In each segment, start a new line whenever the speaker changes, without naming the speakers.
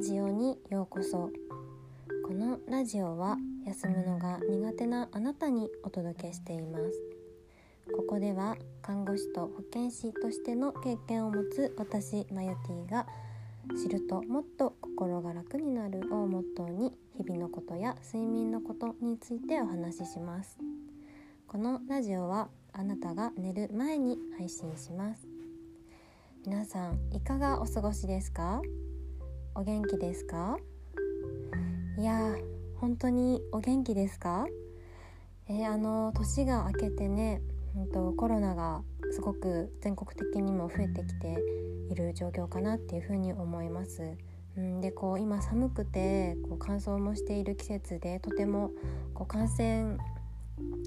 ラジオにようこそこのラジオは休むのが苦手なあなたにお届けしています。ここでは看護師と保健師としての経験を持つ私マヨティが知るともっと心が楽になるをモットーに日々のことや睡眠のことについてお話しします。このラジオはあなたが寝る前に配信します。皆さんいかがお過ごしですか？お元気ですか？いや本当にお元気ですか？えー、あの年が明けてね、うんと、コロナがすごく全国的にも増えてきている状況かなっていうふうに思います。うん、でこう今寒くてこう乾燥もしている季節でとてもこう感染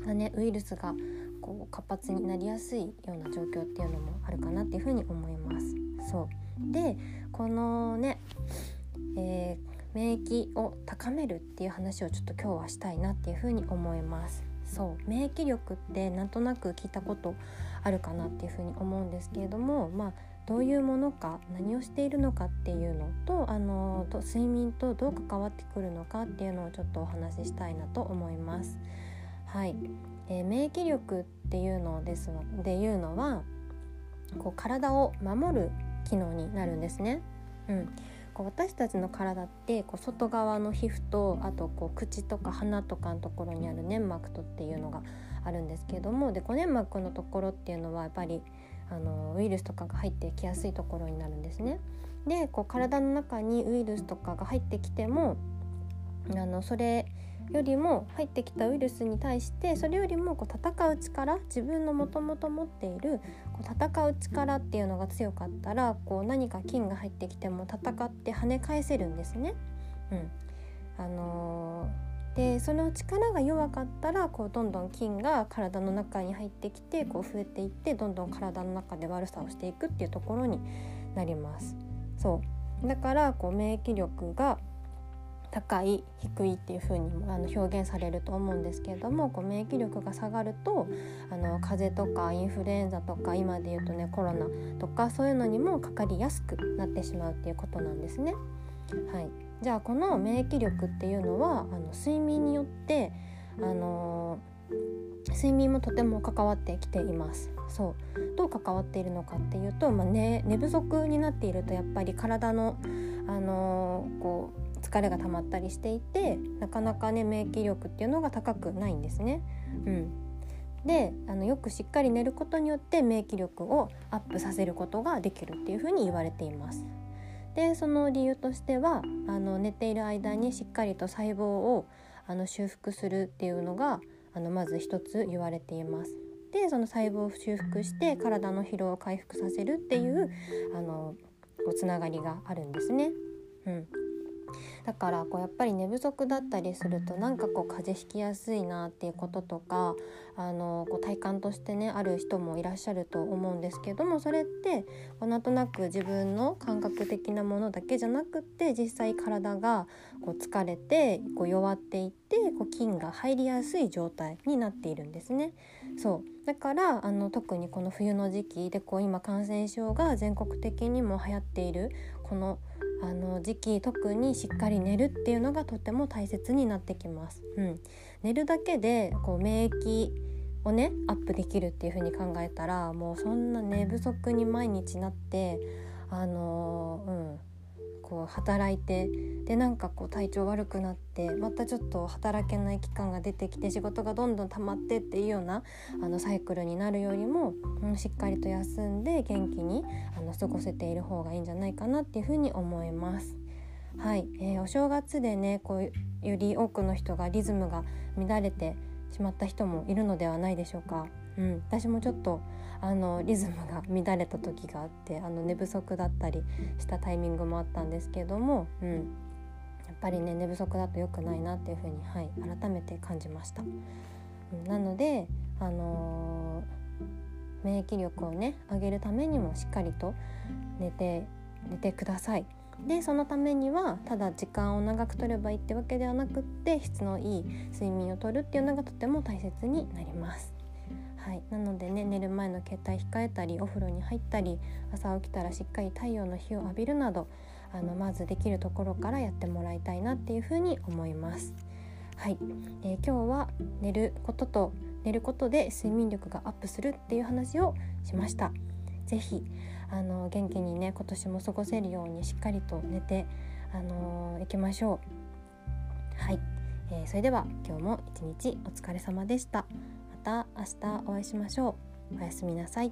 がねウイルスがこう活発になりやすいような状況っていうのもあるかなっていうふうに思います。そうでこのね、えー、免疫を高めるっていう話をちょっと今日はしたいなっていうふうに思います。そう免疫力ってなんとなく聞いたことあるかなっていうふうに思うんですけれどもまあどういうものか何をしているのかっていうのとあのと睡眠とどう関わってくるのかっていうのをちょっとお話ししたいなと思います。はい、えー、免疫力っていうのですのでいうのはこう体を守る機能になるんですね。うん、こう私たちの体ってこう外側の皮膚とあとこう口とか鼻とかのところにある粘膜とっていうのがあるんですけれどもでこう粘膜のところっていうのはやっぱりあのウイルスとかが入ってきやすいところになるんですね。でこう体の中にウイルスとかが入ってきてもあのそれよりも入ってきたウイルスに対してそれよりもこう戦う力自分のもともと持っているこう戦う力っていうのが強かったらこう何か菌が入ってきても戦って跳ね返せるんですね。うんあのー、でその力が弱かったらこうどんどん菌が体の中に入ってきてこう増えていってどんどん体の中で悪さをしていくっていうところになります。そうだからこう免疫力が高い低いっていう風にあの表現されると思うんですけれどもこう免疫力が下がるとあの風邪とかインフルエンザとか今で言うとねコロナとかそういうのにもかかりやすくなってしまうっていうことなんですね。はい、じゃあこの免疫力っていうのはあの睡眠によってあの睡眠もとても関わってきています。そう。どう関わっているのかっていうと、まあね、寝不足になっているとやっぱり体の、あのー、こう疲れが溜まったりしていてなかなかね免疫力っていうのが高くないんですね。うん、であのよくしっかり寝ることによって免疫力をアップさせることができるっていうふうに言われています。でその理由としてはあの寝ている間にしっかりと細胞をあの修復するっていうのがあのまず一つ言われています。でその細胞を修復して体の疲労を回復させるっていうあのつながりがあるんですね。うん、だからこうやっぱり寝不足だったりするとなんかこう風邪ひきやすいなっていうこととかあのこう体感としてねある人もいらっしゃると思うんですけどもそれってこうなんとなく自分の感覚的なものだけじゃなくって実際体がこう疲れてこう弱っていってこう菌が入りやすい状態になっているんですね。そうだからあの特にこの冬の時期でこう今感染症が全国的にも流行っているこのあの時期特にしっかり寝るっていうのがとても大切になってきます。うん、寝るだけでこう免疫をねアップできるっていう風に考えたらもうそんな寝不足に毎日なってあのー、うんこう働いてでなんかこう体調悪くなってまたちょっと働けない期間が出てきて仕事がどんどん溜まってっていうようなあのサイクルになるよりも、うん、しっかりと休んで元気にあの過ごせている方がいいんじゃないかなっていうふうに思います。はい、えー、お正月でねこうより多くの人がリズムが乱れてしまった人もいるのではないでしょうか。うん、私もちょっとあのリズムが乱れた時があってあの寝不足だったりしたタイミングもあったんですけども、うん、やっぱりね寝不足だと良くないなっていうふうに、はい、改めて感じました。うん、なので、あのー、免疫力をね上げるためにもしっかりと寝て寝てください。でそのためにはただ時間を長く取ればいいってわけではなくって質のいい睡眠をとるっていうのがとても大切になります。はい、なのでね寝る前の携帯控えたりお風呂に入ったり朝起きたらしっかり太陽の日を浴びるなどあのまずできるところからやってもらいたいなっていうふうに思います。はい、えー、今日は寝ることと寝ることで睡眠力がアップするっていう話をしました。ぜひあの元気にね今年も過ごせるようにしっかりと寝てあのー、いきましょう。はい、えー、それでは今日も一日お疲れ様でした。また明日お会いしましょう。おやすみなさい。